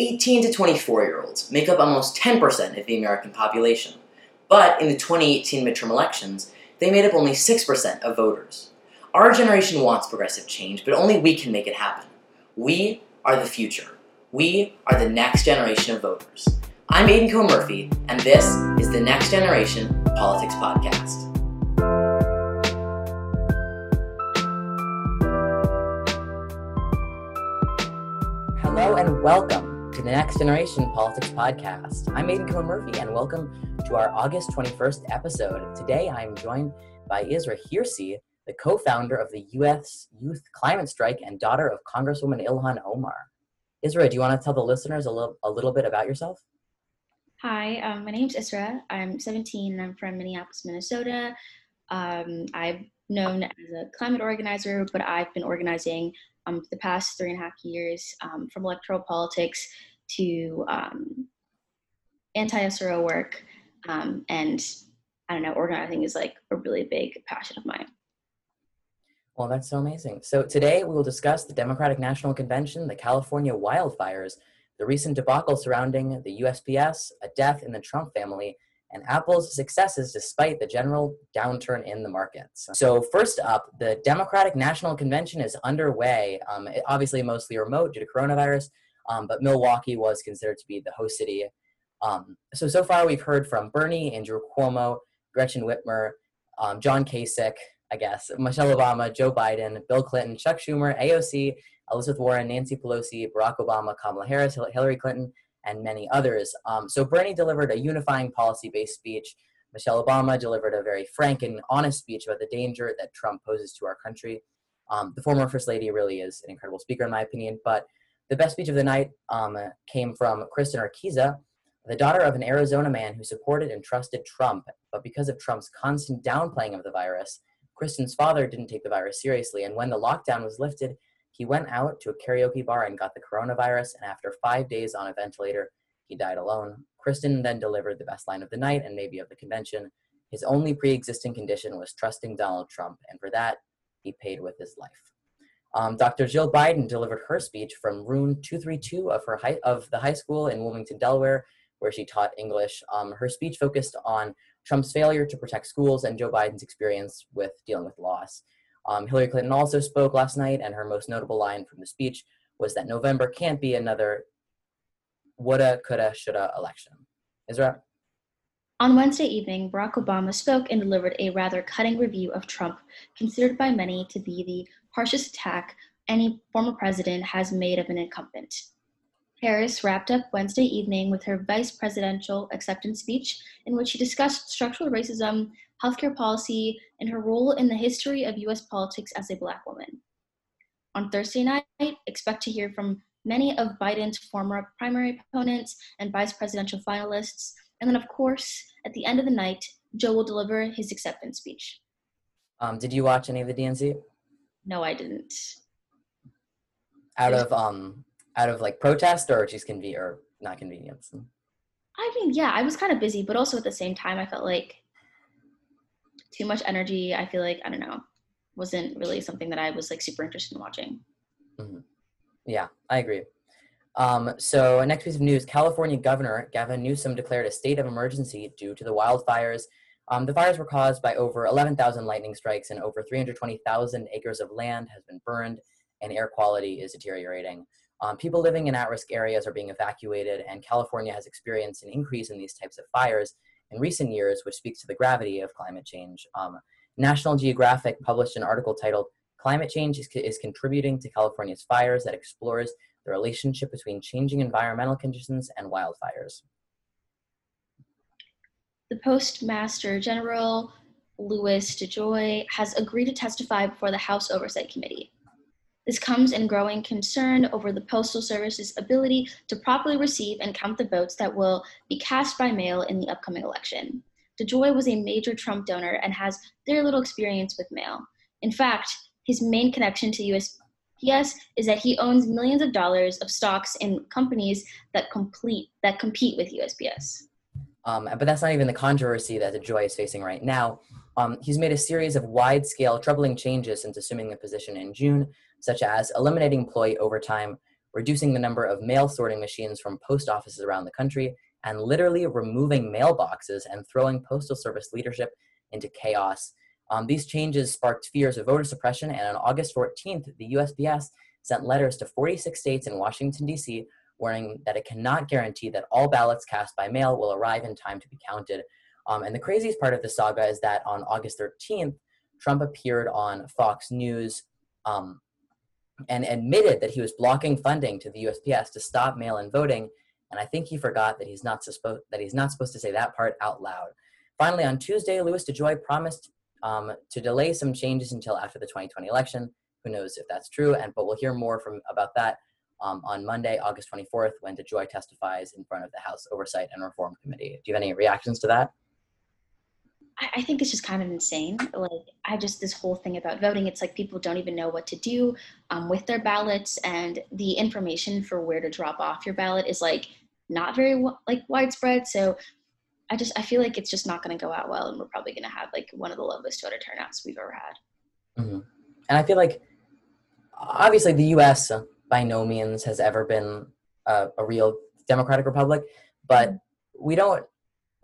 18 to 24 year olds make up almost 10% of the American population, but in the 2018 midterm elections, they made up only 6% of voters. Our generation wants progressive change, but only we can make it happen. We are the future. We are the next generation of voters. I'm Aidan Kohn Murphy, and this is the Next Generation Politics Podcast. Hello and welcome to the Next Generation Politics Podcast. I'm Aidan Kohn Murphy, and welcome to our August 21st episode. Today I'm joined by Isra Hirsi, the co founder of the US Youth Climate Strike and daughter of Congresswoman Ilhan Omar. Isra, do you want to tell the listeners a little, a little bit about yourself? Hi, um, my is Isra. I'm 17 and I'm from Minneapolis, Minnesota. Um, I've known as a climate organizer, but I've been organizing um, the past three and a half years um, from electoral politics to um, anti SRO work. Um, and I don't know, organizing is like a really big passion of mine. Well, that's so amazing. So today we will discuss the Democratic National Convention, the California wildfires, the recent debacle surrounding the USPS, a death in the Trump family, and Apple's successes despite the general downturn in the markets. So, first up, the Democratic National Convention is underway, um, obviously mostly remote due to coronavirus, um, but Milwaukee was considered to be the host city. Um, so, so far we've heard from Bernie, Andrew Cuomo, Gretchen Whitmer, um, John Kasich, I guess, Michelle Obama, Joe Biden, Bill Clinton, Chuck Schumer, AOC, Elizabeth Warren, Nancy Pelosi, Barack Obama, Kamala Harris, Hillary Clinton, and many others. Um, so Bernie delivered a unifying policy-based speech. Michelle Obama delivered a very frank and honest speech about the danger that Trump poses to our country. Um, the former First Lady really is an incredible speaker, in my opinion. But the best speech of the night um, came from Kristen Urquiza, the daughter of an Arizona man who supported and trusted Trump. But because of Trump's constant downplaying of the virus, Kristen's father didn't take the virus seriously. And when the lockdown was lifted, he went out to a karaoke bar and got the coronavirus, and after five days on a ventilator, he died alone. Kristen then delivered the best line of the night and maybe of the convention. His only pre existing condition was trusting Donald Trump, and for that, he paid with his life. Um, Dr. Jill Biden delivered her speech from room 232 of, her high, of the high school in Wilmington, Delaware, where she taught English. Um, her speech focused on Trump's failure to protect schools and Joe Biden's experience with dealing with loss. Um, Hillary Clinton also spoke last night, and her most notable line from the speech was that November can't be another woulda, coulda, shoulda election. Isra? On Wednesday evening, Barack Obama spoke and delivered a rather cutting review of Trump, considered by many to be the harshest attack any former president has made of an incumbent. Harris wrapped up Wednesday evening with her vice presidential acceptance speech, in which she discussed structural racism, healthcare policy, and her role in the history of US politics as a Black woman. On Thursday night, expect to hear from many of Biden's former primary opponents and vice presidential finalists. And then, of course, at the end of the night, Joe will deliver his acceptance speech. Um, did you watch any of the DNC? No, I didn't. Out of um, out of like protest or just conven or not convenience. I mean, yeah, I was kind of busy, but also at the same time, I felt like too much energy. I feel like I don't know, wasn't really something that I was like super interested in watching. Mm-hmm. Yeah, I agree. Um, so next piece of news: California Governor Gavin Newsom declared a state of emergency due to the wildfires. Um, the fires were caused by over 11,000 lightning strikes and over 320,000 acres of land has been burned, and air quality is deteriorating. Um, people living in at-risk areas are being evacuated, and California has experienced an increase in these types of fires in recent years, which speaks to the gravity of climate change. Um, National Geographic published an article titled Climate Change is, is Contributing to California's Fires that explores the relationship between changing environmental conditions and wildfires. The Postmaster General, Louis DeJoy, has agreed to testify before the House Oversight Committee. This comes in growing concern over the Postal Service's ability to properly receive and count the votes that will be cast by mail in the upcoming election. DeJoy was a major Trump donor and has very little experience with mail. In fact, his main connection to USPS is that he owns millions of dollars of stocks in companies that complete that compete with USPS. Um, but that's not even the controversy that DeJoy is facing right now. Um, he's made a series of wide-scale, troubling changes since assuming the position in June, such as eliminating employee overtime, reducing the number of mail sorting machines from post offices around the country, and literally removing mailboxes and throwing Postal Service leadership into chaos. Um, these changes sparked fears of voter suppression, and on August 14th, the USPS sent letters to 46 states and Washington, D.C., warning that it cannot guarantee that all ballots cast by mail will arrive in time to be counted. Um, and the craziest part of the saga is that on August 13th, Trump appeared on Fox News um, and admitted that he was blocking funding to the USPS to stop mail-in voting. And I think he forgot that he's not supposed that he's not supposed to say that part out loud. Finally, on Tuesday, Louis DeJoy promised um, to delay some changes until after the 2020 election. Who knows if that's true? And but we'll hear more from about that um, on Monday, August 24th, when DeJoy testifies in front of the House Oversight and Reform Committee. Do you have any reactions to that? I think it's just kind of insane. Like, I just, this whole thing about voting, it's like people don't even know what to do um, with their ballots, and the information for where to drop off your ballot is like not very like widespread. So I just, I feel like it's just not going to go out well, and we're probably going to have like one of the lowest voter turnouts we've ever had. Mm-hmm. And I feel like, obviously, the U.S. by no means has ever been a, a real democratic republic, but mm-hmm. we don't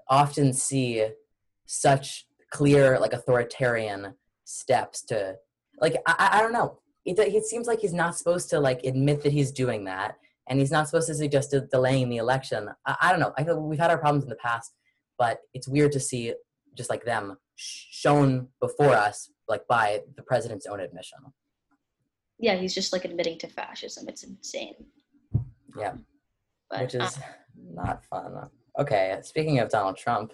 often see such clear like authoritarian steps to like i, I don't know. It, it seems like he's not supposed to like admit that he's doing that and he's not supposed to suggest delaying the election. I, I, don't know. I feel we've had our problems in the past but it's weird to see just like them shown before us like by the president's own admission. Yeah he's just like admitting to fascism. It's insane. Yeah. But, which is um, not fun. Okay speaking of donald trump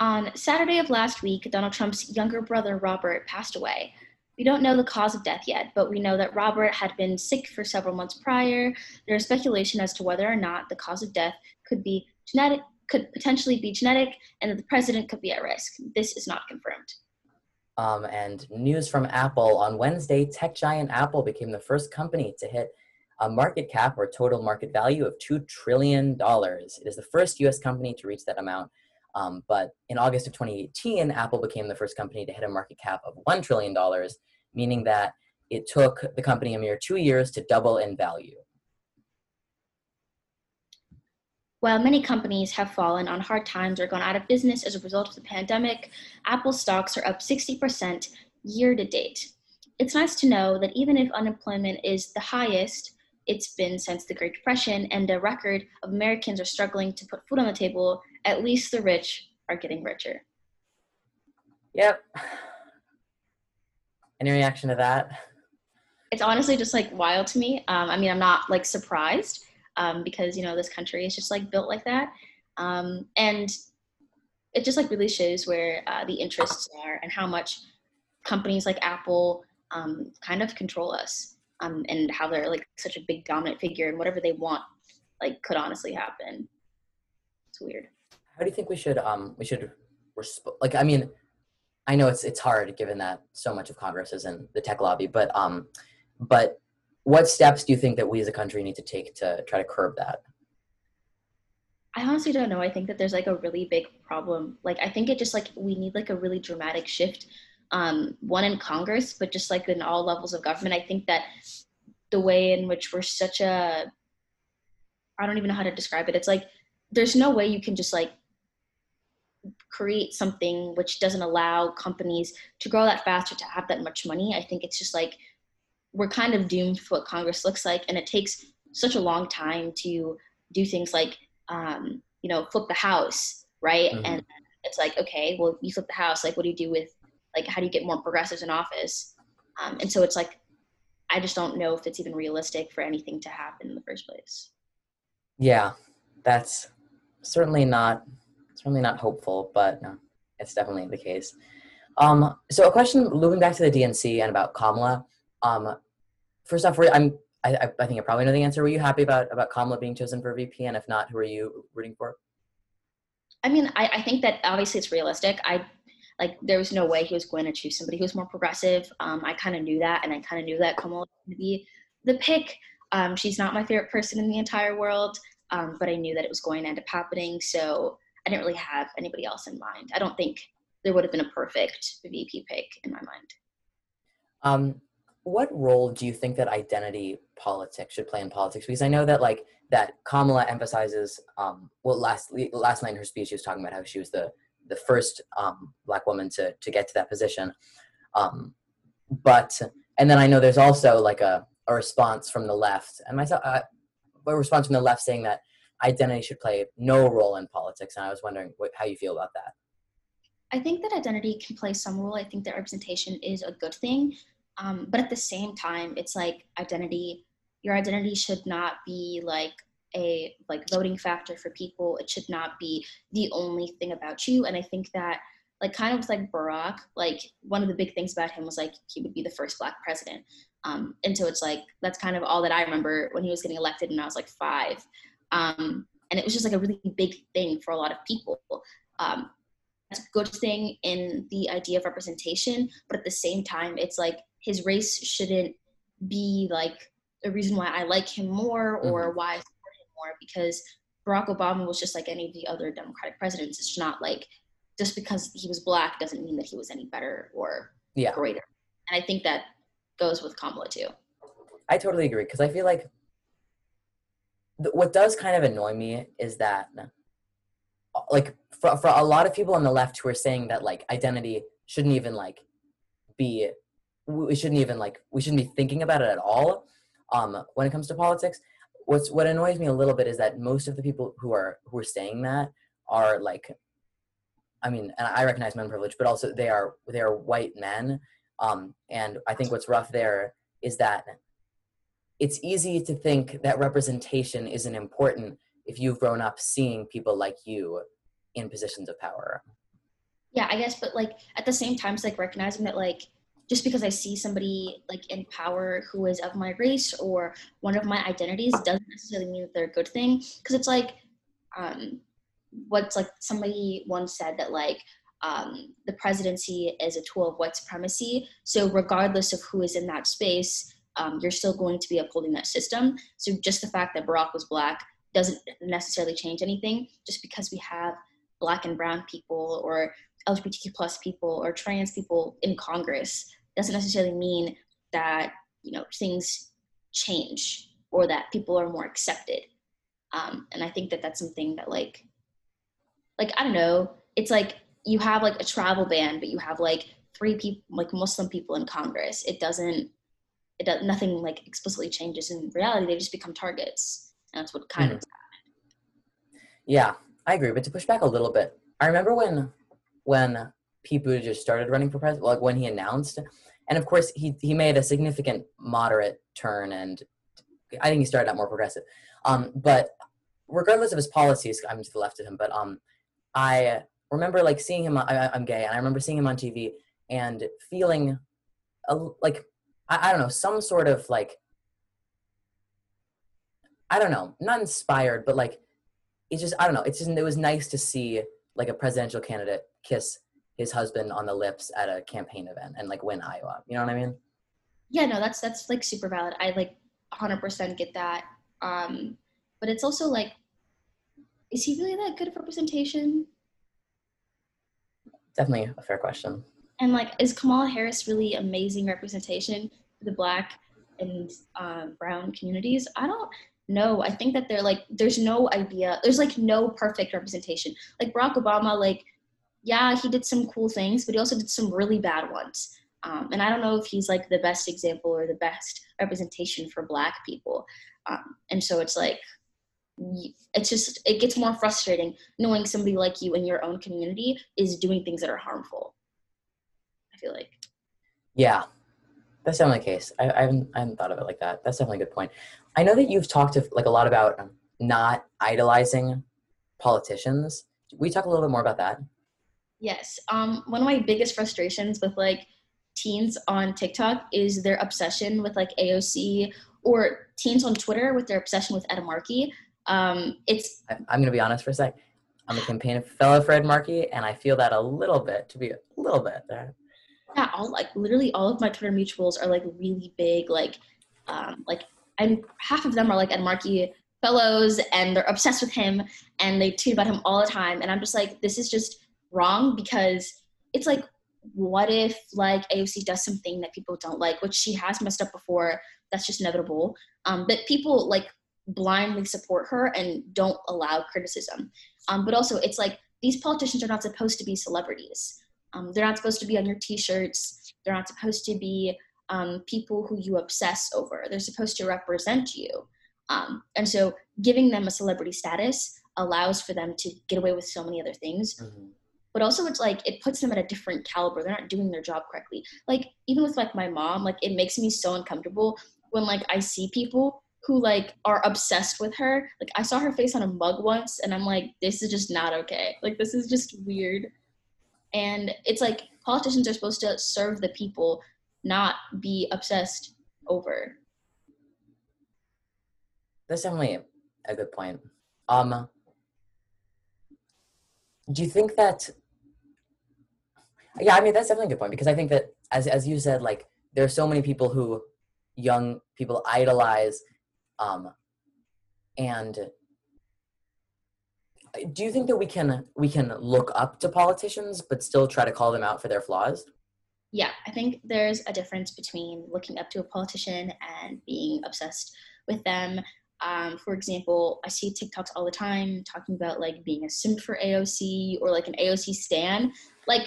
on Saturday of last week, Donald Trump's younger brother Robert passed away. We don't know the cause of death yet, but we know that Robert had been sick for several months prior. There is speculation as to whether or not the cause of death could be genetic, could potentially be genetic, and that the president could be at risk. This is not confirmed. Um, and news from Apple on Wednesday, tech giant Apple became the first company to hit a market cap or total market value of $2 trillion. It is the first US company to reach that amount. Um, but in August of 2018, Apple became the first company to hit a market cap of $1 trillion, meaning that it took the company a mere two years to double in value. While many companies have fallen on hard times or gone out of business as a result of the pandemic, Apple stocks are up 60% year to date. It's nice to know that even if unemployment is the highest it's been since the Great Depression and a record of Americans are struggling to put food on the table, at least the rich are getting richer. Yep. Any reaction to that? It's honestly just like wild to me. Um, I mean, I'm not like surprised um, because you know this country is just like built like that, um, and it just like really shows where uh, the interests are and how much companies like Apple um, kind of control us, um, and how they're like such a big dominant figure and whatever they want like could honestly happen. It's weird. How do you think we should um we should resp- like I mean I know it's it's hard given that so much of Congress is in the tech lobby, but um but what steps do you think that we as a country need to take to try to curb that? I honestly don't know. I think that there's like a really big problem. Like I think it just like we need like a really dramatic shift. Um, one in Congress, but just like in all levels of government. I think that the way in which we're such a I don't even know how to describe it. It's like there's no way you can just like create something which doesn't allow companies to grow that fast or to have that much money. I think it's just like we're kind of doomed for what Congress looks like, and it takes such a long time to do things like um, you know flip the house, right? Mm-hmm. And it's like okay, well you flip the house, like what do you do with like how do you get more progressives in office? Um, and so it's like I just don't know if it's even realistic for anything to happen in the first place. Yeah, that's certainly not certainly not hopeful, but no, it's definitely the case. Um, so a question looping back to the DNC and about Kamala. Um, first off, I'm I, I think I probably know the answer. Were you happy about about Kamala being chosen for VP? And if not, who are you rooting for? I mean, I, I think that obviously it's realistic. I like there was no way he was going to choose somebody who was more progressive. Um, I kind of knew that, and I kind of knew that Kamala was going to be the pick. Um, she's not my favorite person in the entire world, um, but I knew that it was going to end up happening. So I didn't really have anybody else in mind. I don't think there would have been a perfect VP pick in my mind. Um, what role do you think that identity politics should play in politics because I know that like that Kamala emphasizes um well last last night in her speech she was talking about how she was the the first um black woman to to get to that position um but and then I know there's also like a a response from the left and myself uh, a response from the left saying that identity should play no role in politics and I was wondering what, how you feel about that. I think that identity can play some role. I think that representation is a good thing. Um, but at the same time, it's like identity, your identity should not be like a like voting factor for people. It should not be the only thing about you. And I think that like kind of like Barack, like one of the big things about him was like he would be the first black president. Um, and so it's like that's kind of all that I remember when he was getting elected and I was like five. Um, and it was just like a really big thing for a lot of people. Um, that's a good thing in the idea of representation, but at the same time, it's like his race shouldn't be like the reason why I like him more or mm-hmm. why I support him more because Barack Obama was just like any of the other Democratic presidents. It's not like just because he was black doesn't mean that he was any better or yeah. greater. And I think that goes with Kamala too. I totally agree because I feel like what does kind of annoy me is that like for, for a lot of people on the left who are saying that like identity shouldn't even like be we shouldn't even like we shouldn't be thinking about it at all um, when it comes to politics what's what annoys me a little bit is that most of the people who are who are saying that are like i mean and i recognize men privilege but also they are they are white men um, and i think what's rough there is that it's easy to think that representation isn't important if you've grown up seeing people like you in positions of power yeah i guess but like at the same time it's like recognizing that like just because i see somebody like in power who is of my race or one of my identities doesn't necessarily mean that they're a good thing because it's like um what's like somebody once said that like um, the presidency is a tool of white supremacy. So, regardless of who is in that space, um, you're still going to be upholding that system. So, just the fact that Barack was black doesn't necessarily change anything. Just because we have black and brown people or LGBTQ plus people or trans people in Congress doesn't necessarily mean that you know things change or that people are more accepted. Um, and I think that that's something that like, like I don't know, it's like you have like a travel ban, but you have like three people, like Muslim people in Congress. It doesn't, it does nothing like explicitly changes in reality. They just become targets, and that's what kind mm-hmm. of. Yeah, I agree, but to push back a little bit, I remember when when Pete Buttigieg started running for president, like when he announced, and of course he he made a significant moderate turn, and I think he started out more progressive. Um, but regardless of his policies, I'm to the left of him. But um, I remember like seeing him. I, am gay, and I remember seeing him on TV and feeling a, like I, I don't know some sort of like I don't know, not inspired, but like it's just I don't know. It's just it was nice to see like a presidential candidate kiss his husband on the lips at a campaign event and like win Iowa. You know what I mean? Yeah, no, that's that's like super valid. I like 100% get that. Um, but it's also like, is he really that good of representation? Definitely a fair question. And like, is Kamala Harris really amazing representation for the Black and um, Brown communities? I don't know. i think that they're like there's no idea. There's like no perfect representation. Like barack obama like yeah he did some cool things but he also did some really bad ones. Um, and i don't know if he's like the best example or the best representation for black people. Um, and so it's like it's just it gets more frustrating knowing somebody like you in your own community is doing things that are harmful i feel like yeah that's definitely the case. I, I, haven't, I haven't thought of it like that. That's definitely a good point. I know that you've talked to, like a lot about um, not idolizing politicians. we talk a little bit more about that? Yes. Um, one of my biggest frustrations with like teens on TikTok is their obsession with like AOC or teens on Twitter with their obsession with Ed Markey. Um, it's. I'm, I'm going to be honest for a sec. I'm a campaign fellow for Ed Markey, and I feel that a little bit, to be a little bit yeah, all like literally all of my Twitter mutuals are like really big, like um, like I'm half of them are like Ed Markey fellows and they're obsessed with him and they tweet about him all the time. And I'm just like, this is just wrong because it's like, what if like AOC does something that people don't like, which she has messed up before, that's just inevitable. Um, but people like blindly support her and don't allow criticism. Um, but also, it's like these politicians are not supposed to be celebrities. Um, they're not supposed to be on your T-shirts. They're not supposed to be um, people who you obsess over. They're supposed to represent you. Um, and so, giving them a celebrity status allows for them to get away with so many other things. Mm-hmm. But also, it's like it puts them at a different caliber. They're not doing their job correctly. Like even with like my mom, like it makes me so uncomfortable when like I see people who like are obsessed with her. Like I saw her face on a mug once, and I'm like, this is just not okay. Like this is just weird. And it's like politicians are supposed to serve the people, not be obsessed over. That's definitely a good point. Um, do you think that yeah i mean that's definitely a good point because i think that as, as you said like there are so many people who young people idolize um and do you think that we can we can look up to politicians but still try to call them out for their flaws yeah i think there's a difference between looking up to a politician and being obsessed with them um, for example, I see TikToks all the time talking about like being a simp for AOC or like an AOC stan. Like,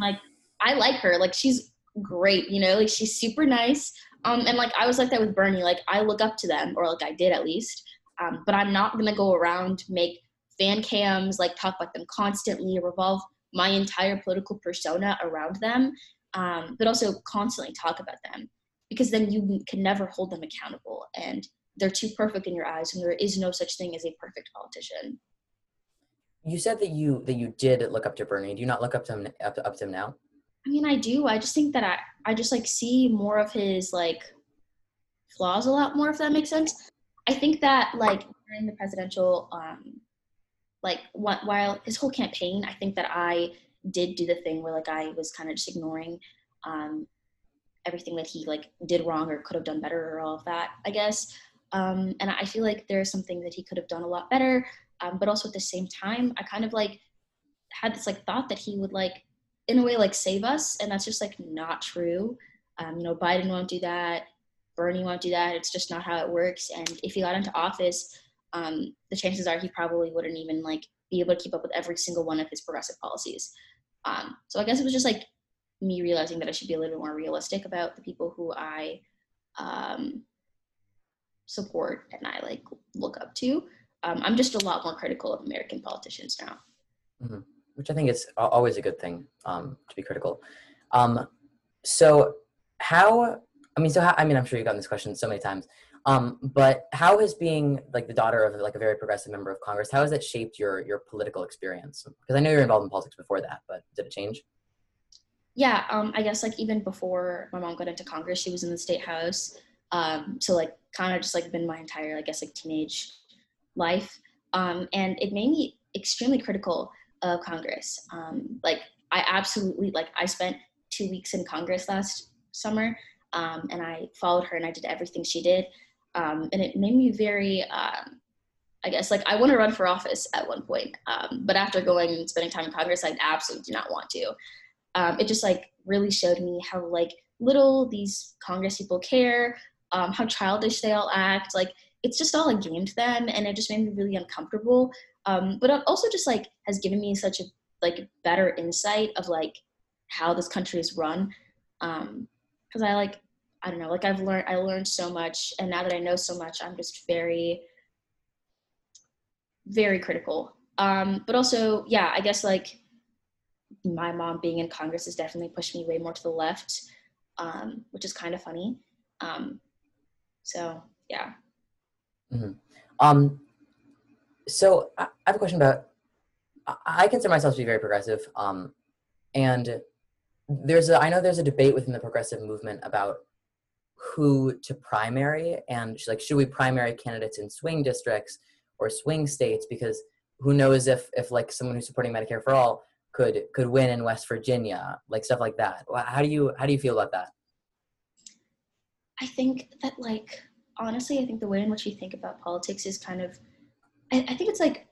like I like her. Like she's great, you know, like she's super nice. Um, and like I was like that with Bernie. Like I look up to them, or like I did at least. Um, but I'm not gonna go around make fan cams, like talk about them constantly, revolve my entire political persona around them. Um, but also constantly talk about them because then you can never hold them accountable and they're too perfect in your eyes and there is no such thing as a perfect politician. You said that you that you did look up to bernie. Do you not look up to him up, up to him now? I mean i do. I just think that i i just like see more of his like flaws a lot more if that makes sense. I think that like during the presidential um like while his whole campaign i think that i did do the thing where like i was kind of just ignoring um everything that he like did wrong or could have done better or all of that i guess um, and I feel like there are some things that he could have done a lot better. Um, but also at the same time, I kind of like had this like thought that he would like, in a way, like save us, and that's just like not true. Um, you know, Biden won't do that. Bernie won't do that. It's just not how it works. And if he got into office, um, the chances are he probably wouldn't even like be able to keep up with every single one of his progressive policies. Um, so I guess it was just like me realizing that I should be a little bit more realistic about the people who I um, support and I like look up to. Um, I'm just a lot more critical of American politicians now. Mm-hmm. Which I think is always a good thing um, to be critical. Um, so how? I mean, so how, I mean, I'm sure you've gotten this question so many times. Um, but how has being like the daughter of like a very progressive member of Congress, how has that shaped your your political experience? Because I know you're involved in politics before that, but did it change? Yeah, um, I guess like even before my mom got into Congress, she was in the state house. Um, so like kind of just like been my entire, I guess, like teenage life. Um, and it made me extremely critical of Congress. Um, like I absolutely like I spent two weeks in Congress last summer, um, and I followed her and I did everything she did, um, and it made me very. Um, I guess like I want to run for office at one point, um, but after going and spending time in Congress, I absolutely do not want to. it just like really showed me how like little these Congress people care, um, how childish they all act. Like it's just all a game to them, and it just made me really uncomfortable. Um, but it also just like has given me such a like better insight of like how this country is run. Because um, I like I don't know, like I've learned I learned so much, and now that I know so much, I'm just very very critical. Um, but also, yeah, I guess like my mom being in Congress has definitely pushed me way more to the left, um, which is kind of funny. Um, so yeah. Mm-hmm. Um, so I have a question about. I consider myself to be very progressive, um, and there's a I know there's a debate within the progressive movement about who to primary and she's like should we primary candidates in swing districts or swing states because who knows if if like someone who's supporting Medicare for all could could win in West Virginia like stuff like that. How do you how do you feel about that? I think that like honestly, I think the way in which you think about politics is kind of I, I think it's like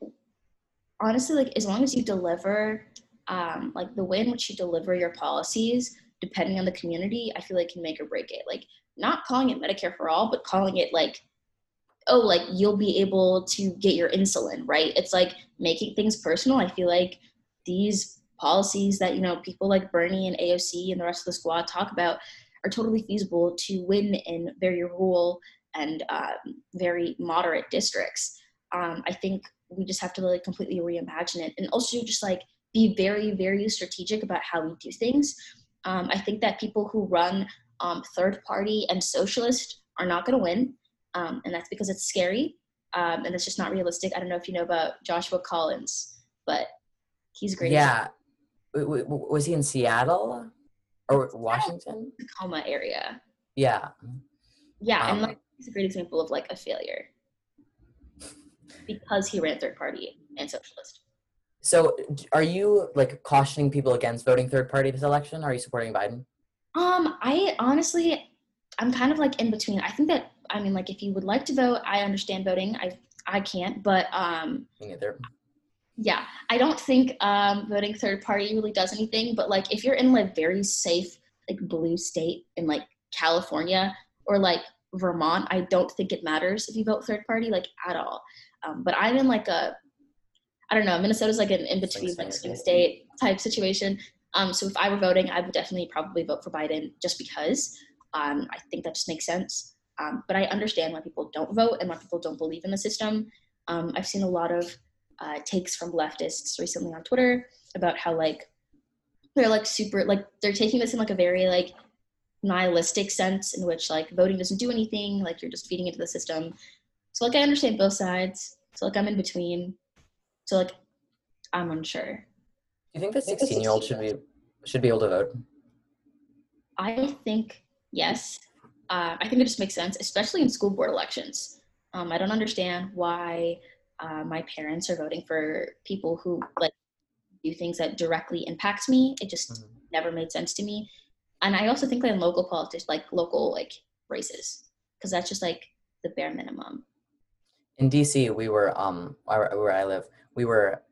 honestly like as long as you deliver um, like the way in which you deliver your policies depending on the community i feel like can make or break it like not calling it Medicare for all, but calling it like, oh, like you'll be able to get your insulin, right? It's like making things personal. I feel like these policies that, you know, people like Bernie and AOC and the rest of the squad talk about are totally feasible to win in very rural and um, very moderate districts. Um, I think we just have to like completely reimagine it and also just like be very, very strategic about how we do things. Um, I think that people who run um, third party and socialist are not going to win. Um, and that's because it's scary um, and it's just not realistic. I don't know if you know about Joshua Collins, but he's great. Yeah. Was he in Seattle or Washington? Tacoma area. Yeah. Yeah. and um, like, he's a great example of like a failure because he ran third party and socialist. So, are you like cautioning people against voting third party this election? Are you supporting Biden? Um, I honestly, I'm kind of like in between. I think that I mean, like, if you would like to vote, I understand voting. I I can't, but um, me neither. Yeah, I don't think um, voting third party really does anything. But like, if you're in like very safe like blue state in like California or like Vermont, I don't think it matters if you vote third party like at all. Um, but I'm in like a I don't know, Minnesota's like an in between like swing state type situation. Um, so if I were voting, I would definitely probably vote for Biden just because um, I think that just makes sense. Um, but I understand why people don't vote and why people don't believe in the system. Um, I've seen a lot of uh, takes from leftists recently on Twitter about how like they're like super like they're taking this in like a very like nihilistic sense in which like voting doesn't do anything, like you're just feeding into the system. So like I understand both sides. So like I'm in between. So like I'm unsure. Do you think the 16 year old should be should be able to vote? I think yes. Uh, I think it just makes sense, especially in school board elections. Um, I don't understand why uh, my parents are voting for people who like do things that directly impacts me. It just mm-hmm. never made sense to me. And I also think that in local politics, like local like races, because that's just like the bare minimum. In DC, we were um where I live, we were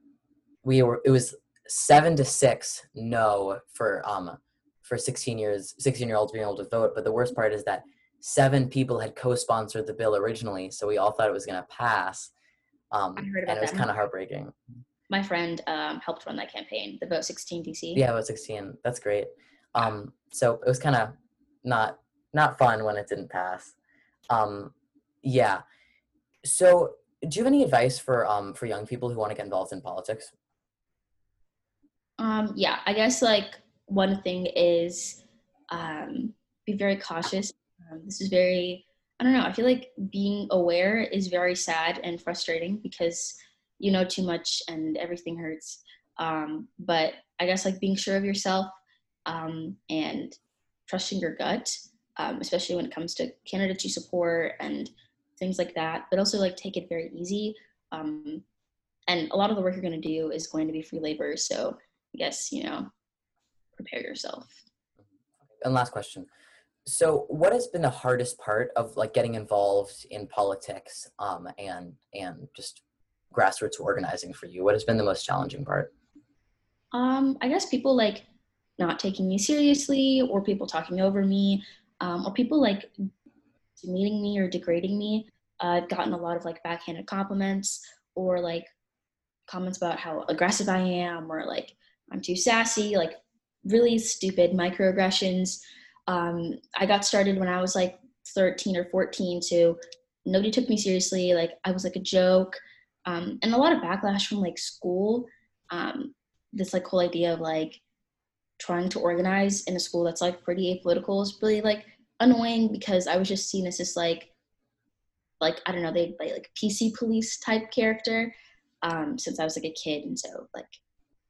we were it was seven to six no for um for 16 years 16 year olds being able to vote. But the worst part is that seven people had co-sponsored the bill originally so we all thought it was going to pass. Um and it was kind of heartbreaking. My friend um, helped run that campaign the vote 16 dc yeah vote 16 that's great. Um so it was kind of not not fun when it didn't pass. Um yeah. So do you have any advice for um for young people who want to get involved in politics um, yeah, I guess like one thing is um, be very cautious. Um, this is very, I don't know, I feel like being aware is very sad and frustrating because you know too much and everything hurts. Um, but I guess like being sure of yourself um, and trusting your gut, um, especially when it comes to candidates you support and things like that. But also like take it very easy. Um, and a lot of the work you're going to do is going to be free labor. So I guess, you know, prepare yourself. And last question. So what has been the hardest part of like getting involved in politics um, and and just grassroots organizing for you? What has been the most challenging part? Um, I guess people like not taking me seriously or people talking over me um, or people like demeaning me or degrading me. Uh, I've gotten a lot of like backhanded compliments or like comments about how aggressive I am or like I'm too sassy, like really stupid microaggressions. Um, I got started when I was like 13 or 14 to nobody took me seriously. Like I was like a joke. Um, and a lot of backlash from like school. Um, this like whole idea of like trying to organize in a school that's like pretty apolitical is really like annoying because I was just seen as this like like I don't know they like PC police type character um, since I was like a kid and so like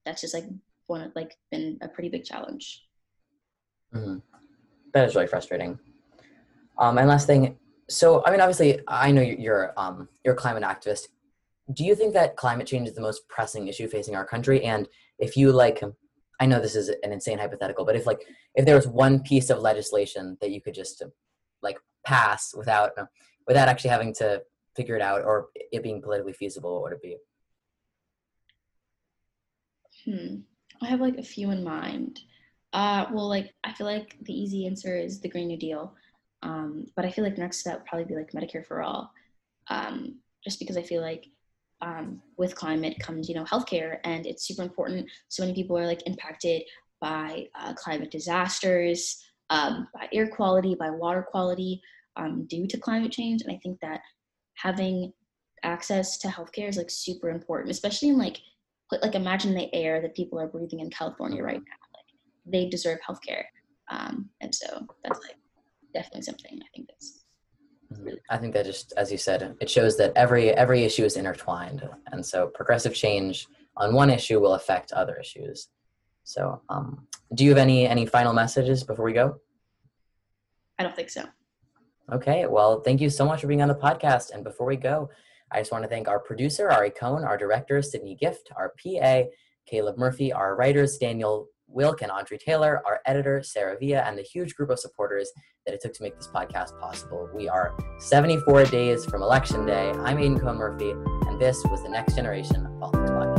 that's just like one like been a pretty big challenge. Mm-hmm. That is really frustrating. Um, and last thing, so I mean, obviously, I know you're um, you're a climate activist. Do you think that climate change is the most pressing issue facing our country? And if you like, I know this is an insane hypothetical, but if like if there was one piece of legislation that you could just like pass without without actually having to figure it out or it being politically feasible, what would it be? Hmm. I have like a few in mind. Uh, well, like I feel like the easy answer is the Green New Deal. Um, but I feel like next step would probably be like Medicare for all, um, just because I feel like um, with climate comes you know healthcare, and it's super important. So many people are like impacted by uh, climate disasters, um, by air quality, by water quality, um, due to climate change. And I think that having access to healthcare is like super important, especially in like like imagine the air that people are breathing in California right now. Like they deserve healthcare, um, and so that's like definitely something I think that's. I think that just as you said, it shows that every every issue is intertwined, and so progressive change on one issue will affect other issues. So, um, do you have any any final messages before we go? I don't think so. Okay, well, thank you so much for being on the podcast. And before we go, I just want to thank our producer, Ari Cohn, our director, Sydney Gift, our PA, Caleb Murphy, our writers, Daniel Wilk and Audrey Taylor, our editor, Sarah Villa, and the huge group of supporters that it took to make this podcast possible. We are 74 days from Election Day. I'm Aidan Kohn Murphy, and this was the Next Generation Politics Podcast.